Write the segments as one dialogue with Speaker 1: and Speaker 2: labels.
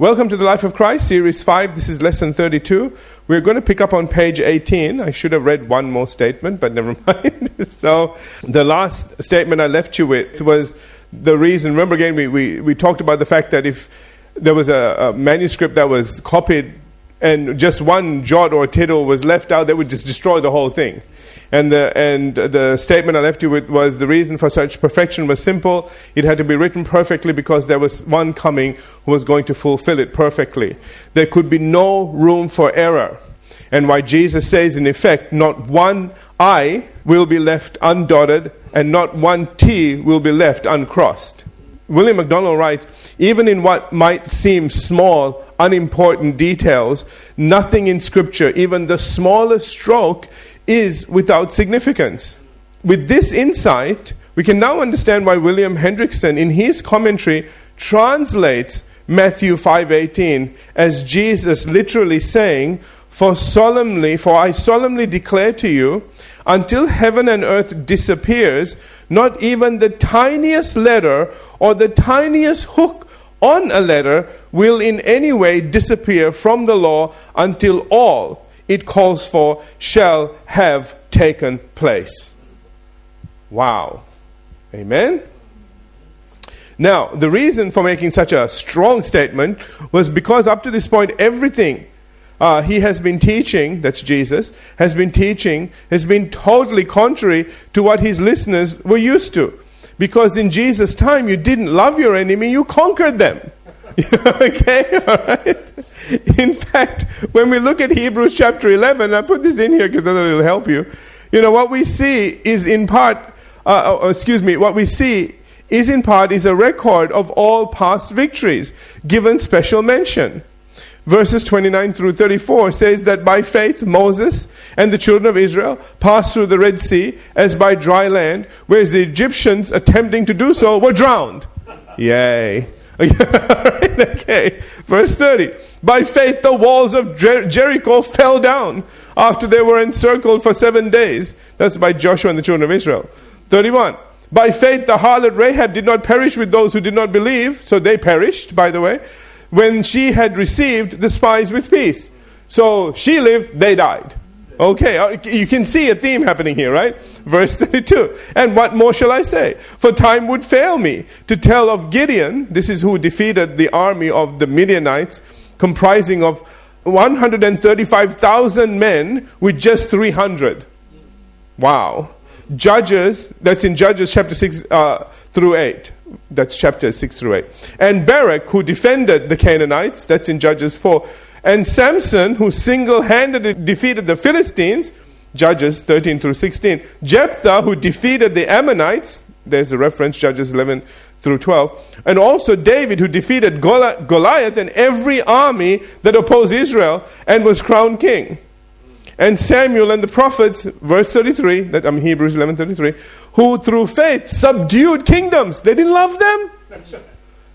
Speaker 1: Welcome to the Life of Christ, Series 5. This is Lesson 32. We're going to pick up on page 18. I should have read one more statement, but never mind. so, the last statement I left you with was the reason. Remember, again, we, we, we talked about the fact that if there was a, a manuscript that was copied and just one jot or tittle was left out, that would just destroy the whole thing. And the, and the statement I left you with was the reason for such perfection was simple. It had to be written perfectly because there was one coming who was going to fulfill it perfectly. There could be no room for error. And why Jesus says, in effect, not one I will be left undotted and not one T will be left uncrossed. William MacDonald writes Even in what might seem small, unimportant details, nothing in Scripture, even the smallest stroke, is without significance. With this insight, we can now understand why William Hendriksen, in his commentary, translates Matthew 5:18 as Jesus literally saying, "For solemnly, for I solemnly declare to you, until heaven and earth disappears, not even the tiniest letter or the tiniest hook on a letter will in any way disappear from the law until all it calls for shall have taken place. Wow. Amen? Now, the reason for making such a strong statement was because up to this point, everything uh, he has been teaching, that's Jesus, has been teaching, has been totally contrary to what his listeners were used to. Because in Jesus' time, you didn't love your enemy, you conquered them. okay, all right. In fact, when we look at Hebrews chapter 11, I put this in here because it'll help you. You know, what we see is in part, uh, uh, excuse me, what we see is in part is a record of all past victories given special mention. Verses 29 through 34 says that by faith Moses and the children of Israel passed through the Red Sea as by dry land, whereas the Egyptians attempting to do so were drowned. Yay. okay. Verse 30. By faith, the walls of Jer- Jericho fell down after they were encircled for seven days. That's by Joshua and the children of Israel. 31. By faith, the harlot Rahab did not perish with those who did not believe, so they perished, by the way, when she had received the spies with peace. So she lived, they died. Okay, uh, you can see a theme happening here, right? Verse 32. And what more shall I say? For time would fail me to tell of Gideon, this is who defeated the army of the Midianites, comprising of 135,000 men with just 300. Wow. Judges, that's in Judges chapter 6 uh, through 8. That's chapter 6 through 8. And Barak, who defended the Canaanites, that's in Judges 4 and Samson, who single handedly defeated the Philistines, Judges 13 through 16. Jephthah, who defeated the Ammonites, there's a reference, Judges 11 through 12. And also David, who defeated Goliath and every army that opposed Israel and was crowned king. And Samuel and the prophets, verse 33, that I mean Hebrews 11 33, who through faith subdued kingdoms. They didn't love them.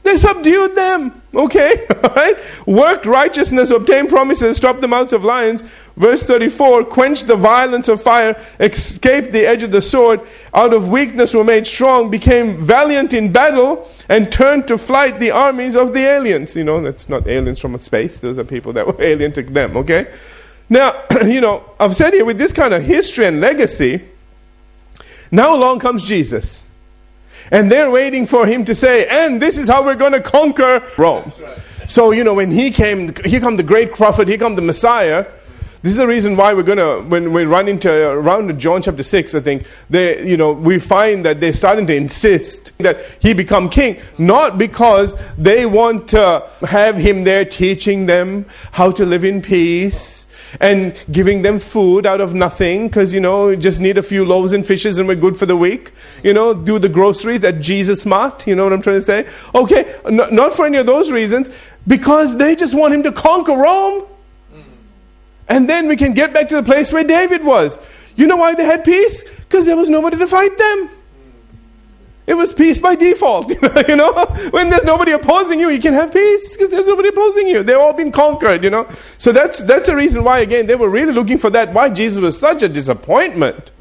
Speaker 1: They subdued them. Okay? All right? Worked righteousness, obtained promises, stopped the mouths of lions. Verse 34 quenched the violence of fire, escaped the edge of the sword, out of weakness were made strong, became valiant in battle, and turned to flight the armies of the aliens. You know, that's not aliens from space, those are people that were alien to them. Okay? Now, you know, I've said here with this kind of history and legacy, now along comes Jesus. And they're waiting for him to say, and this is how we're going to conquer Rome. Right. So, you know, when he came, here come the great prophet, here come the Messiah. This is the reason why we're going to, when we run into around John chapter 6, I think, they, you know, we find that they're starting to insist that he become king. Not because they want to have him there teaching them how to live in peace and giving them food out of nothing because, you know, just need a few loaves and fishes and we're good for the week. You know, do the groceries at Jesus Mart. You know what I'm trying to say? Okay, not for any of those reasons, because they just want him to conquer Rome. And then we can get back to the place where David was. You know why they had peace? Because there was nobody to fight them. It was peace by default. you know, when there's nobody opposing you, you can have peace because there's nobody opposing you. They've all been conquered. You know, so that's that's the reason why again they were really looking for that. Why Jesus was such a disappointment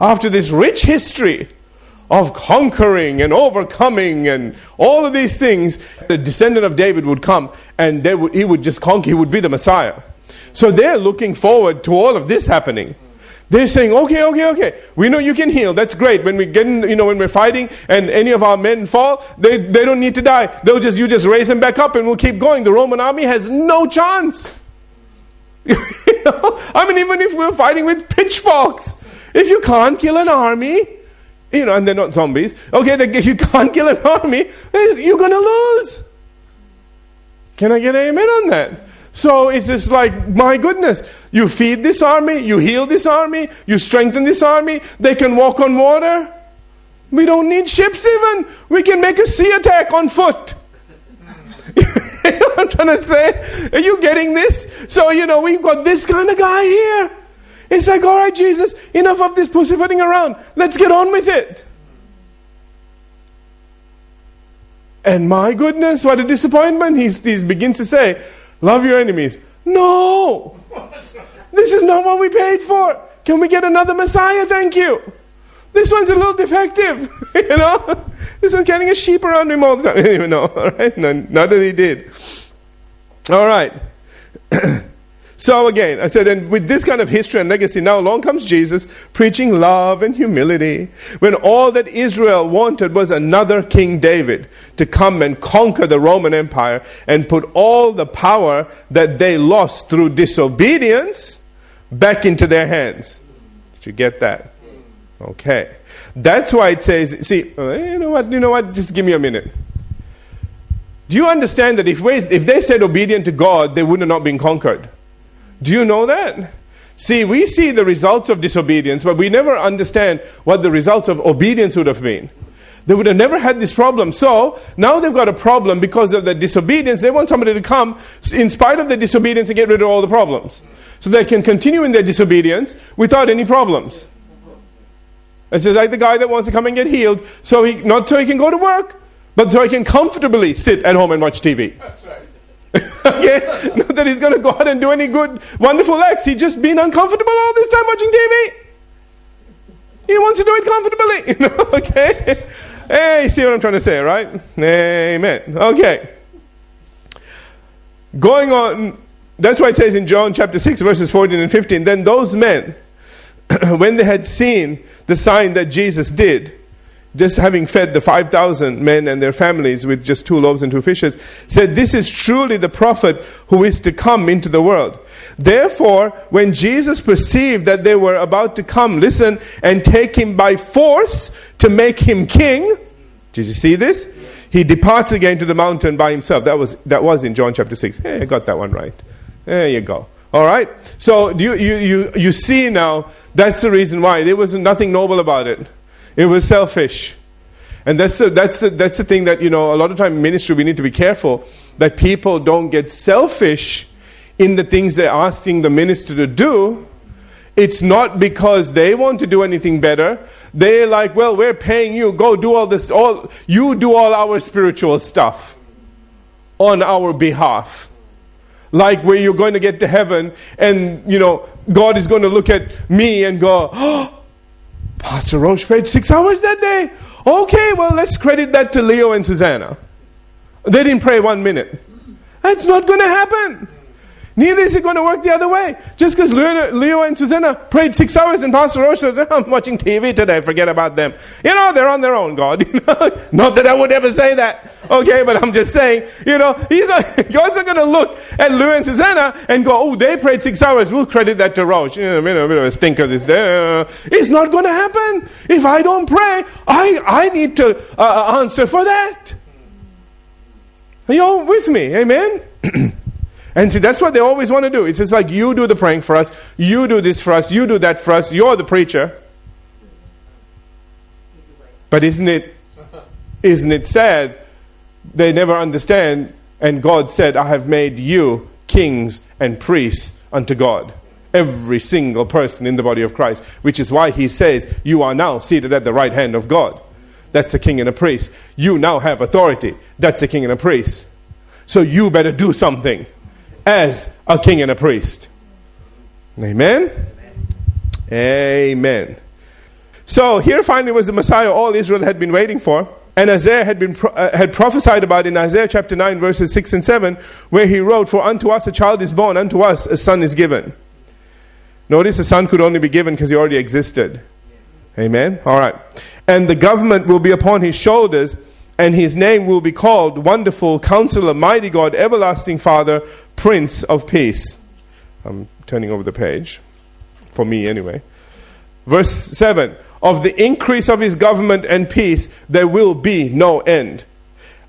Speaker 1: after this rich history of conquering and overcoming and all of these things, the descendant of David would come and would, he would just conquer, he would be the Messiah. So they're looking forward to all of this happening. They're saying, okay, okay, okay, we know you can heal. That's great. When we get in, you know, when we're fighting and any of our men fall, they, they don't need to die. They'll just, you just raise them back up and we'll keep going. The Roman army has no chance. you know? I mean, even if we're fighting with pitchforks, if you can't kill an army, you know, and they're not zombies, okay, they, you can't kill an army, you're going to lose. Can I get an amen on that? So it's just like, my goodness, you feed this army, you heal this army, you strengthen this army, they can walk on water. We don't need ships even. We can make a sea attack on foot. you know I'm trying to say? Are you getting this? So, you know, we've got this kind of guy here. It's like, all right, Jesus, enough of this pussyfooting around. Let's get on with it. And my goodness, what a disappointment. He begins to say, Love your enemies. No! This is not what we paid for. Can we get another Messiah? Thank you. This one's a little defective, you know. This one's carrying a sheep around him all the time. I don't even know, all right. No, not that he did. All right. So again, I said, and with this kind of history and legacy, now along comes Jesus preaching love and humility. When all that Israel wanted was another King David to come and conquer the Roman Empire and put all the power that they lost through disobedience back into their hands. Did you get that? Okay. That's why it says, see, uh, you know what, you know what, just give me a minute. Do you understand that if, we, if they said obedient to God, they would have not been conquered? Do you know that? See, we see the results of disobedience, but we never understand what the results of obedience would have been. They would have never had this problem. So now they've got a problem because of the disobedience. They want somebody to come, in spite of the disobedience, and get rid of all the problems. So they can continue in their disobedience without any problems. It's like the guy that wants to come and get healed, so he, not so he can go to work, but so he can comfortably sit at home and watch TV. That's right. Okay? Not that he's going to go out and do any good, wonderful acts. He's just been uncomfortable all this time watching TV. He wants to do it comfortably. You know, okay? Hey, you see what I'm trying to say, right? Amen. Okay. Going on, that's why it says in John chapter 6, verses 14 and 15, then those men, when they had seen the sign that Jesus did, just having fed the 5,000 men and their families with just two loaves and two fishes, said, This is truly the prophet who is to come into the world. Therefore, when Jesus perceived that they were about to come, listen, and take him by force to make him king, did you see this? He departs again to the mountain by himself. That was, that was in John chapter 6. Hey, I got that one right. There you go. All right? So you, you, you, you see now, that's the reason why. There was nothing noble about it. It was selfish. And that's the, that's, the, that's the thing that, you know, a lot of time in ministry we need to be careful that people don't get selfish in the things they're asking the minister to do. It's not because they want to do anything better. They're like, well, we're paying you. Go do all this. All, you do all our spiritual stuff on our behalf. Like where you're going to get to heaven and, you know, God is going to look at me and go, oh, Pastor Roche prayed six hours that day. Okay, well, let's credit that to Leo and Susanna. They didn't pray one minute. That's not going to happen. Neither is it going to work the other way. Just because Leo, and Susanna prayed six hours and Pastor Roche said, oh, I'm watching TV today, forget about them. You know, they're on their own, God. not that I would ever say that. Okay, but I'm just saying, you know, he's not, God's not going to look at Leo and Susanna and go, oh, they prayed six hours, we'll credit that to Roche. You know, a bit of a stinker this day. It's not going to happen. If I don't pray, I, I need to uh, uh answer for that. Are you all with me? Amen? And see, that's what they always want to do. It's just like you do the praying for us, you do this for us, you do that for us, you're the preacher. But isn't it, isn't it sad? They never understand, and God said, I have made you kings and priests unto God. Every single person in the body of Christ, which is why he says, You are now seated at the right hand of God. That's a king and a priest. You now have authority. That's a king and a priest. So you better do something as a king and a priest. Amen? Amen. So here finally was the Messiah all Israel had been waiting for. And Isaiah had, been, uh, had prophesied about in Isaiah chapter 9, verses 6 and 7, where he wrote, For unto us a child is born, unto us a son is given. Notice the son could only be given because he already existed. Amen? All right. And the government will be upon his shoulders, and his name will be called Wonderful Counselor, Mighty God, Everlasting Father, Prince of Peace. I'm turning over the page, for me anyway. Verse 7 Of the increase of his government and peace, there will be no end.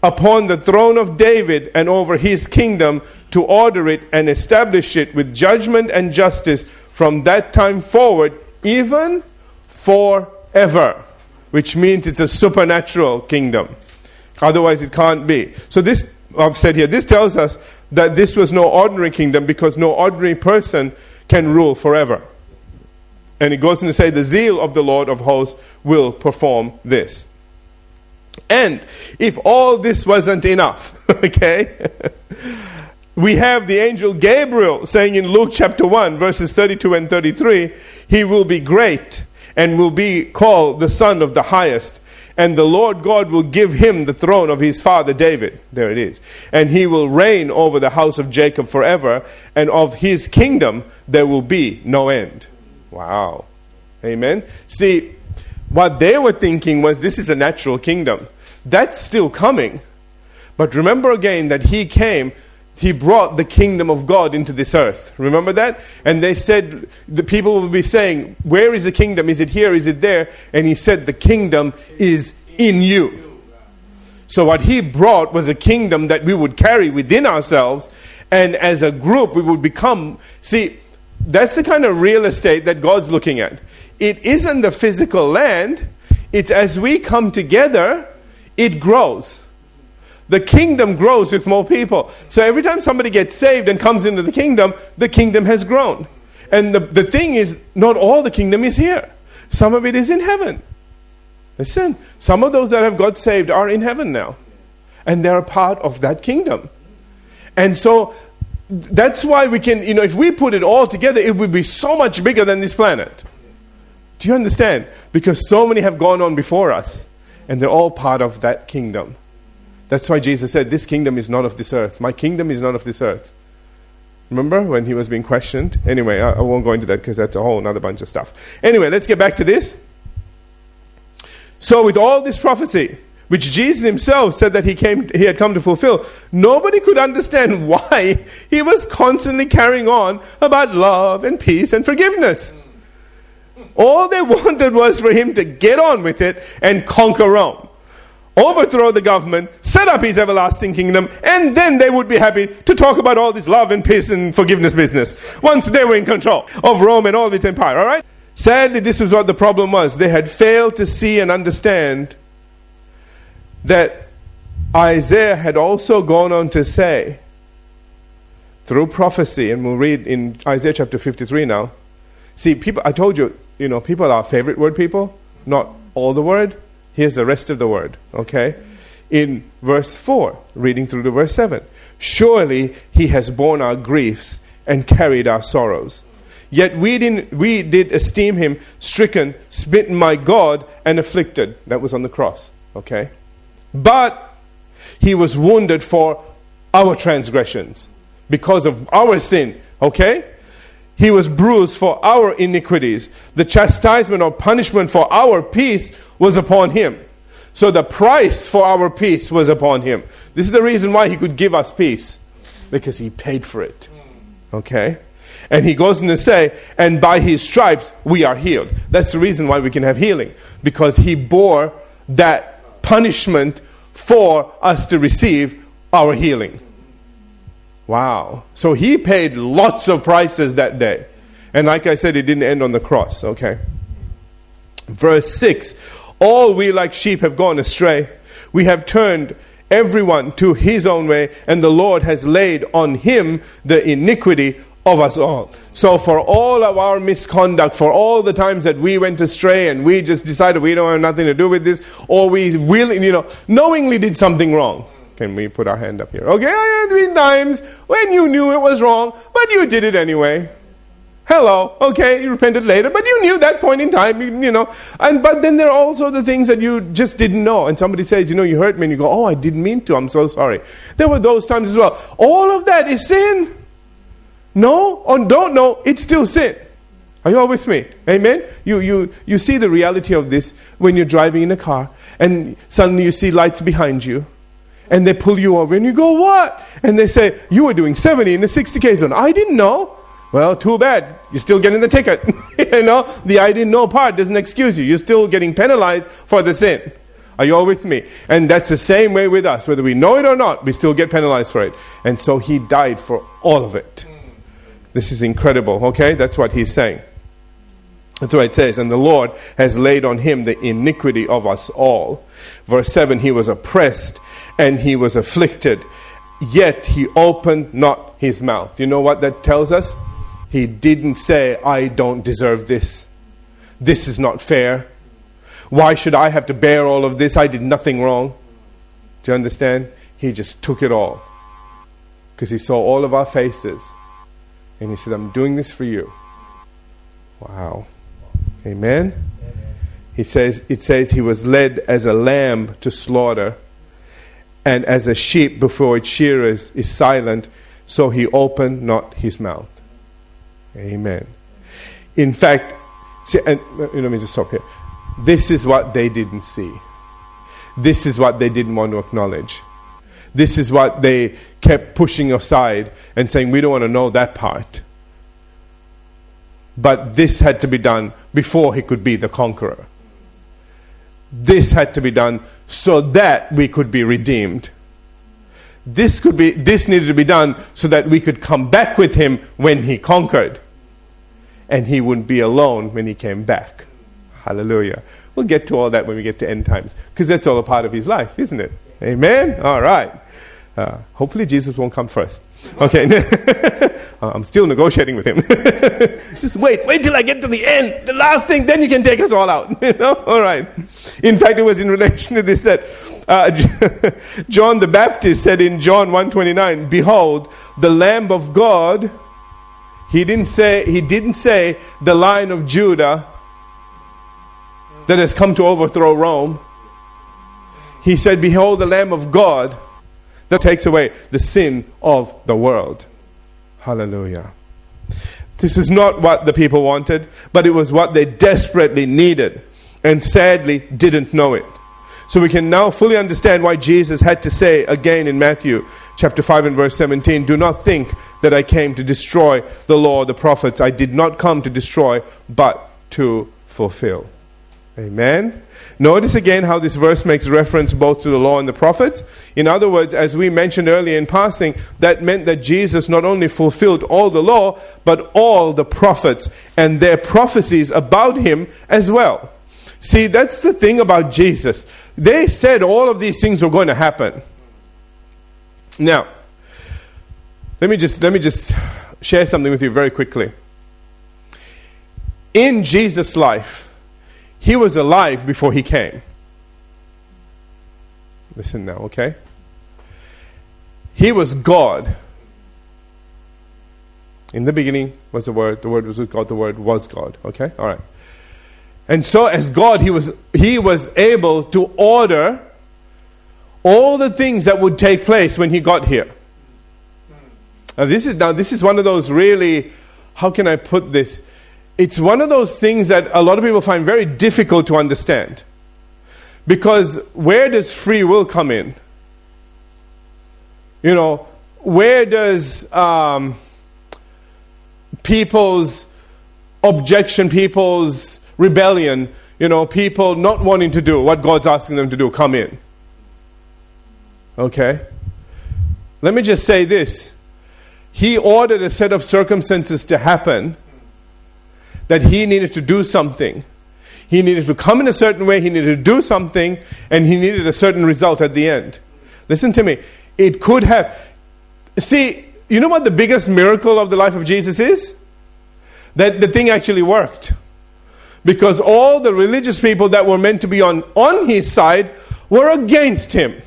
Speaker 1: Upon the throne of David and over his kingdom, to order it and establish it with judgment and justice from that time forward, even forever. Which means it's a supernatural kingdom. Otherwise, it can't be. So, this, I've said here, this tells us that this was no ordinary kingdom because no ordinary person can rule forever. And it goes on to say, the zeal of the Lord of hosts will perform this. And if all this wasn't enough, okay, we have the angel Gabriel saying in Luke chapter 1, verses 32 and 33, he will be great and will be called the Son of the Highest. And the Lord God will give him the throne of his father David. There it is. And he will reign over the house of Jacob forever, and of his kingdom there will be no end. Wow. Amen. See, what they were thinking was this is a natural kingdom. That's still coming. But remember again that he came, he brought the kingdom of God into this earth. Remember that? And they said, the people will be saying, Where is the kingdom? Is it here? Is it there? And he said, The kingdom is in you. So, what he brought was a kingdom that we would carry within ourselves, and as a group, we would become. See, that's the kind of real estate that God's looking at. It isn't the physical land, it's as we come together, it grows. The kingdom grows with more people. So every time somebody gets saved and comes into the kingdom, the kingdom has grown. And the, the thing is, not all the kingdom is here, some of it is in heaven. Listen, some of those that have got saved are in heaven now, and they're a part of that kingdom. And so that's why we can, you know, if we put it all together, it would be so much bigger than this planet. Do you understand? Because so many have gone on before us, and they're all part of that kingdom. That's why Jesus said, This kingdom is not of this earth. My kingdom is not of this earth. Remember when he was being questioned? Anyway, I, I won't go into that because that's a whole other bunch of stuff. Anyway, let's get back to this. So, with all this prophecy, which Jesus himself said that he, came, he had come to fulfill, nobody could understand why he was constantly carrying on about love and peace and forgiveness. All they wanted was for him to get on with it and conquer Rome, overthrow the government, set up his everlasting kingdom, and then they would be happy to talk about all this love and peace and forgiveness business once they were in control of Rome and all of its empire, all right? Sadly, this was what the problem was. They had failed to see and understand that Isaiah had also gone on to say through prophecy, and we'll read in Isaiah chapter 53 now. See, people, I told you, you know, people are our favorite word people, not all the word. Here's the rest of the word, okay? In verse 4, reading through to verse 7. Surely he has borne our griefs and carried our sorrows. Yet we, didn't, we did esteem him stricken, smitten by God, and afflicted. That was on the cross, okay? But he was wounded for our transgressions because of our sin. Okay? He was bruised for our iniquities. The chastisement or punishment for our peace was upon him. So the price for our peace was upon him. This is the reason why he could give us peace because he paid for it. Okay? And he goes on to say, and by his stripes we are healed. That's the reason why we can have healing because he bore that punishment for us to receive our healing. Wow. So he paid lots of prices that day. And like I said, it didn't end on the cross, okay? Verse 6 All we like sheep have gone astray. We have turned everyone to his own way, and the Lord has laid on him the iniquity of us all. So, for all of our misconduct, for all the times that we went astray and we just decided we don't have nothing to do with this, or we really, you know, knowingly did something wrong. Can we put our hand up here? Okay, three times when you knew it was wrong, but you did it anyway. Hello, okay, you repented later, but you knew that point in time, you, you, know. And but then there are also the things that you just didn't know. And somebody says, you know, you hurt me, and you go, oh, I didn't mean to. I'm so sorry. There were those times as well. All of that is sin. No or don't know, it's still sin. Are you all with me? Amen? You, you, you see the reality of this when you're driving in a car and suddenly you see lights behind you and they pull you over and you go, What? And they say, You were doing 70 in the 60K zone. I didn't know. Well, too bad. You're still getting the ticket. you know, the I didn't know part doesn't excuse you. You're still getting penalized for the sin. Are you all with me? And that's the same way with us. Whether we know it or not, we still get penalized for it. And so he died for all of it. This is incredible, okay? That's what he's saying. That's what it says. And the Lord has laid on him the iniquity of us all. Verse 7 He was oppressed and he was afflicted, yet he opened not his mouth. You know what that tells us? He didn't say, I don't deserve this. This is not fair. Why should I have to bear all of this? I did nothing wrong. Do you understand? He just took it all. Because he saw all of our faces. And he said, I'm doing this for you. Wow. Amen. He says it says he was led as a lamb to slaughter, and as a sheep before its shearers is silent, so he opened not his mouth. Amen. In fact, see, and let me just stop here. This is what they didn't see. This is what they didn't want to acknowledge. This is what they kept pushing aside and saying, We don't want to know that part. But this had to be done before he could be the conqueror. This had to be done so that we could be redeemed. This could be this needed to be done so that we could come back with him when he conquered. And he wouldn't be alone when he came back. Hallelujah. We'll get to all that when we get to end times because that's all a part of his life, isn't it? Amen. All right. Uh, hopefully Jesus won't come first. Okay. Uh, I'm still negotiating with him. Just wait, wait till I get to the end, the last thing, then you can take us all out. you know? All right. In fact, it was in relation to this that uh, John the Baptist said in John 129, Behold, the Lamb of God. He didn't say, he didn't say the Lion of Judah that has come to overthrow Rome. He said, Behold, the Lamb of God that takes away the sin of the world. Hallelujah. This is not what the people wanted, but it was what they desperately needed and sadly didn't know it. So we can now fully understand why Jesus had to say again in Matthew chapter 5 and verse 17 Do not think that I came to destroy the law, of the prophets. I did not come to destroy, but to fulfill. Amen. Notice again how this verse makes reference both to the law and the prophets. In other words, as we mentioned earlier in passing, that meant that Jesus not only fulfilled all the law, but all the prophets and their prophecies about him as well. See, that's the thing about Jesus. They said all of these things were going to happen. Now, let me just let me just share something with you very quickly. In Jesus' life, he was alive before he came. Listen now, okay? He was God. In the beginning was the Word, the Word was with God, the Word was God. Okay? All right. And so as God, he was he was able to order all the things that would take place when he got here. Now this is now this is one of those really how can I put this? It's one of those things that a lot of people find very difficult to understand. Because where does free will come in? You know, where does um, people's objection, people's rebellion, you know, people not wanting to do what God's asking them to do come in? Okay? Let me just say this. He ordered a set of circumstances to happen that he needed to do something. He needed to come in a certain way, he needed to do something, and he needed a certain result at the end. Listen to me. It could have. See, you know what the biggest miracle of the life of Jesus is? That the thing actually worked. Because all the religious people that were meant to be on, on his side were against him.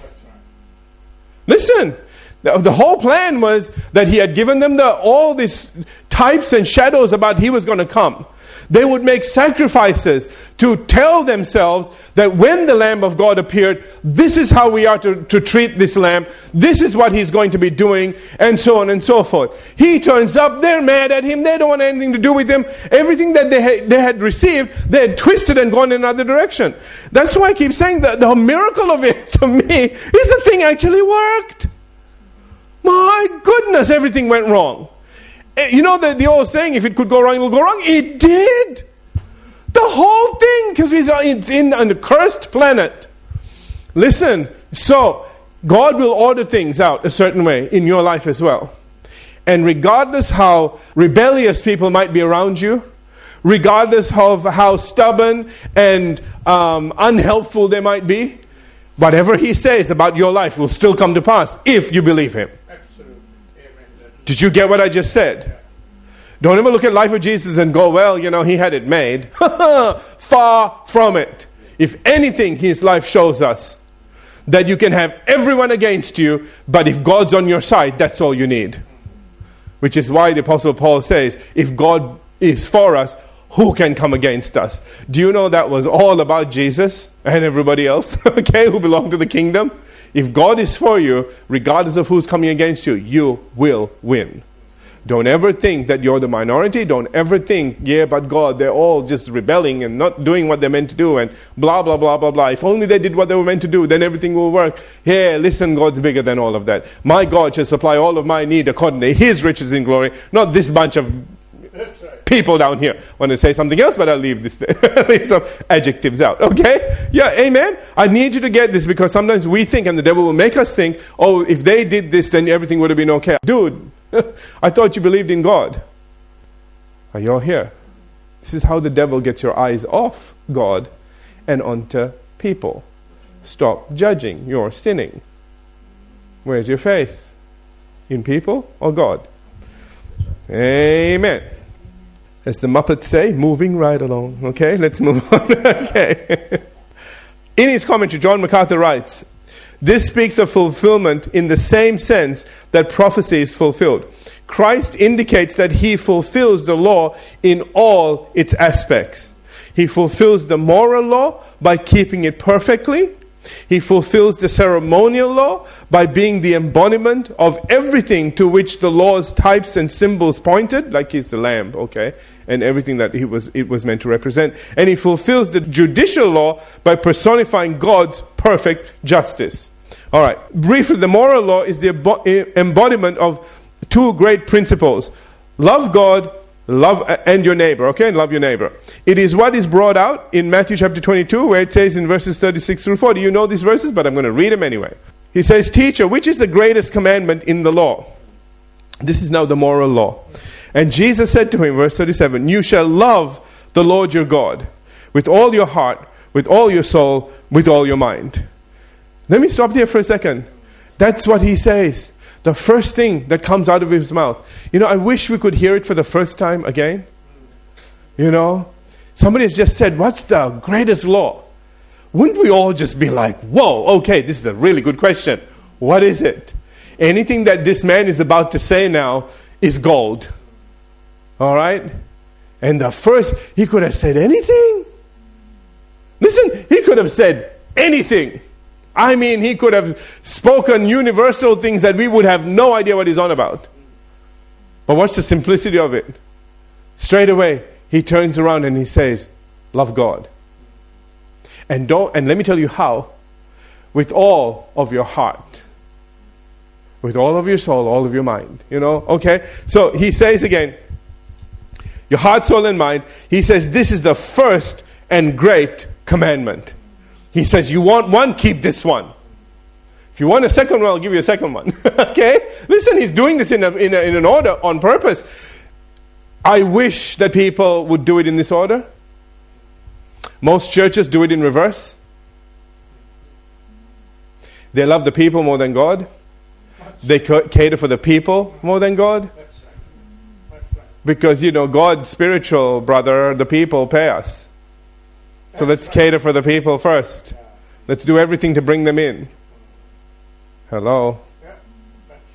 Speaker 1: Listen, The, whole plan was that he had given them the, all these types and shadows about he was going to come. They would make sacrifices to tell themselves that when the Lamb of God appeared, this is how we are to, to treat this Lamb, this is what he's going to be doing, and so on and so forth. He turns up, they're mad at him, they don't want anything to do with him. Everything that they, ha- they had received, they had twisted and gone in another direction. That's why I keep saying that the miracle of it to me is the thing actually worked. My goodness, everything went wrong. Eh, you know the, the old saying, if it could go wrong, it will go wrong? It did. The whole thing, because we're in, a cursed planet. Listen, so God will order things out a certain way in your life as well. And regardless how rebellious people might be around you, regardless of how stubborn and um, unhelpful they might be, whatever He says about your life will still come to pass if you believe Him. Did you get what I just said? Don't ever look at life of Jesus and go, well, you know, he had it made. Far from it. If anything, his life shows us that you can have everyone against you, but if God's on your side, that's all you need. Which is why the Apostle Paul says, if God is for us, who can come against us? Do you know that was all about Jesus and everybody else, okay, who belong to the kingdom? If God is for you, regardless of who's coming against you, you will win. Don't ever think that you're the minority. Don't ever think, yeah, but God, they're all just rebelling and not doing what they're meant to do and blah, blah, blah, blah, blah. If only they did what they were meant to do, then everything will work. Yeah, listen, God's bigger than all of that. My God shall supply all of my need according to his riches in glory, not this bunch of people down here want to say something else, but I'll leave this leave some adjectives out. Okay? Yeah, amen. I need you to get this because sometimes we think, and the devil will make us think, oh, if they did this, then everything would have been okay. Dude, I thought you believed in God. Are you all here? This is how the devil gets your eyes off God and onto people. Stop judging. You're sinning. Where's your faith? In people or God? Amen as the Muppets say, moving right along. Okay, let's move on. okay. In his commentary, John MacArthur writes, this speaks of fulfillment in the same sense that prophecy is fulfilled. Christ indicates that he fulfills the law in all its aspects. He fulfills the moral law by keeping it perfectly. He fulfills the ceremonial law by being the embodiment of everything to which the law's types and symbols pointed, like he's the lamb, okay? And everything that he was, it was meant to represent. And he fulfills the judicial law by personifying God's perfect justice. All right, briefly, the moral law is the eh, embodiment of two great principles love God, love eh, and your neighbor, okay? And love your neighbor. It is what is brought out in Matthew chapter 22, where it says in verses 36 through 40. You know these verses, but I'm going to read them anyway. He says, Teacher, which is the greatest commandment in the law? This is now the moral law. And Jesus said to him, verse 37, You shall love the Lord your God with all your heart, with all your soul, with all your mind. Let me stop there for a second. That's what he says. The first thing that comes out of his mouth. You know, I wish we could hear it for the first time again. You know, somebody has just said, What's the greatest law? Wouldn't we all just be like, Whoa, okay, this is a really good question. What is it? Anything that this man is about to say now is gold. All right? And the first, he could have said anything. Listen, he could have said anything. I mean, he could have spoken universal things that we would have no idea what he's on about. But what's the simplicity of it? Straight away, he turns around and he says, Love God. And don't and let me tell you how. With all of your heart. With all of your soul, all of your mind. You know? Okay? So he says again, your heart, soul, and mind. He says, This is the first and great commandment. He says, You want one, keep this one. If you want a second one, I'll give you a second one. okay? Listen, he's doing this in, a, in, a, in an order on purpose. I wish that people would do it in this order. Most churches do it in reverse. They love the people more than God. They cater for the people more than God. Because, you know, God's spiritual brother, the people pay us. So let's cater for the people first. Let's do everything to bring them in. Hello?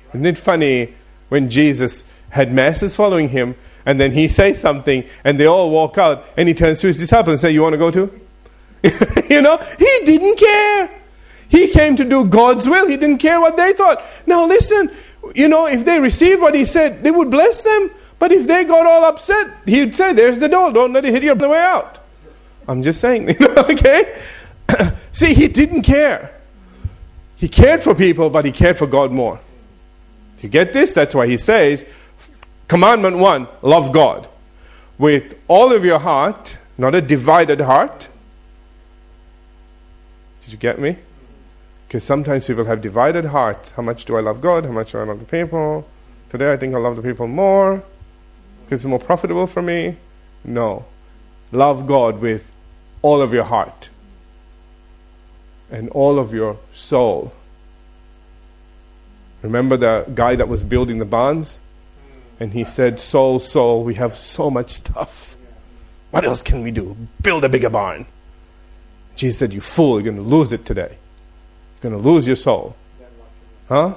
Speaker 1: Isn't it funny when Jesus had masses following him and then he says something and they all walk out and he turns to his disciples and says, You want to go too? you know, he didn't care. He came to do God's will. He didn't care what they thought. Now listen, you know, if they received what he said, they would bless them. But if they got all upset, he'd say, There's the door. Don't let it hit you on the way out. I'm just saying, okay? See, he didn't care. He cared for people, but he cared for God more. You get this? That's why he says, Commandment one, love God with all of your heart, not a divided heart. Did you get me? Because sometimes people have divided hearts. How much do I love God? How much do I love the people? Today I think I love the people more because it's more profitable for me. No. Love God with all of your heart and all of your soul. Remember the guy that was building the barns? And he said, Soul, soul, we have so much stuff. What else can we do? Build a bigger barn. Jesus said, You fool, you're going to lose it today. You're going to lose your soul. Huh?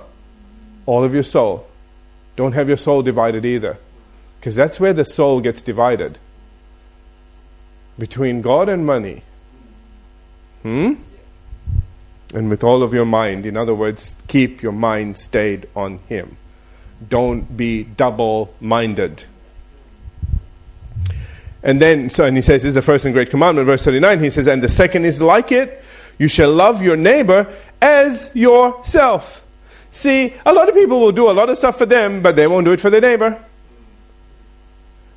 Speaker 1: All of your soul. Don't have your soul divided either. Because that's where the soul gets divided between God and money. Hmm? And with all of your mind. In other words, keep your mind stayed on Him. Don't be double minded. And then, so, and he says, this is the first and great commandment, verse 39. He says, and the second is like it you shall love your neighbor as yourself. See, a lot of people will do a lot of stuff for them, but they won't do it for their neighbor.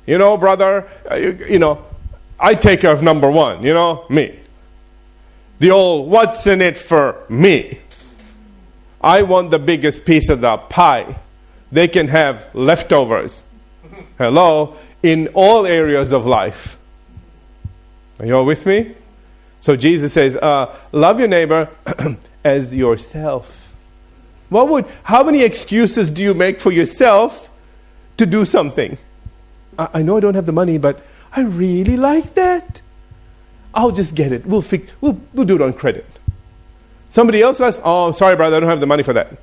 Speaker 1: You know, brother, uh, you, you know, I take care of number one, you know, me. The old, what's in it for me? I want the biggest piece of the pie. They can have leftovers. Hello? In all areas of life. Are you all with me? So Jesus says, uh, love your neighbor as yourself. What would, how many excuses do you make for yourself to do something? I, know I don't have the money, but I really like that. I'll just get it. We'll, fix, we'll, we'll do it on credit. Somebody else asks, Oh, sorry, brother, I don't have the money for that.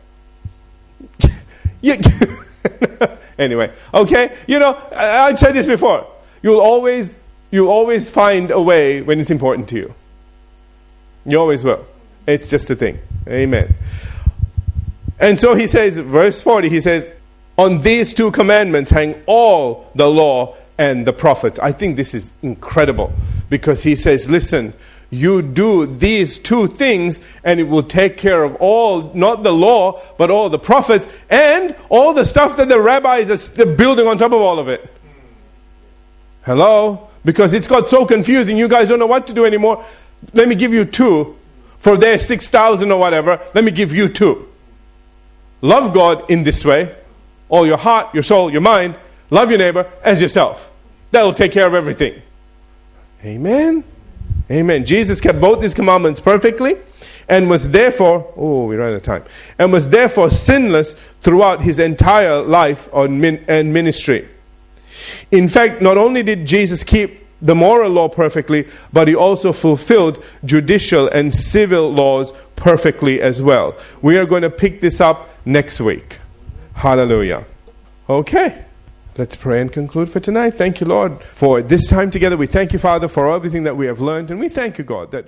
Speaker 1: anyway, okay? You know, I, I've said this before. You'll always, you'll always find a way when it's important to you. You always will. It's just a thing. Amen. And so he says, verse 40, he says, On these two commandments hang all the law and the prophets. I think this is incredible because he says, Listen, you do these two things and it will take care of all, not the law, but all the prophets and all the stuff that the rabbis are building on top of all of it. Hello? Because it's got so confusing, you guys don't know what to do anymore. Let me give you two. For their 6,000 or whatever, let me give you two. Love God in this way, all your heart, your soul, your mind. Love your neighbor as yourself. That'll take care of everything. Amen. Amen. Jesus kept both these commandments perfectly and was therefore, oh, we ran out of time, and was therefore sinless throughout his entire life and ministry. In fact, not only did Jesus keep the moral law perfectly, but he also fulfilled judicial and civil laws perfectly as well. We are going to pick this up next week. Hallelujah. Okay. Let's pray and conclude for tonight. Thank you, Lord, for this time together. We thank you, Father, for everything that we have learned. And we thank you, God, that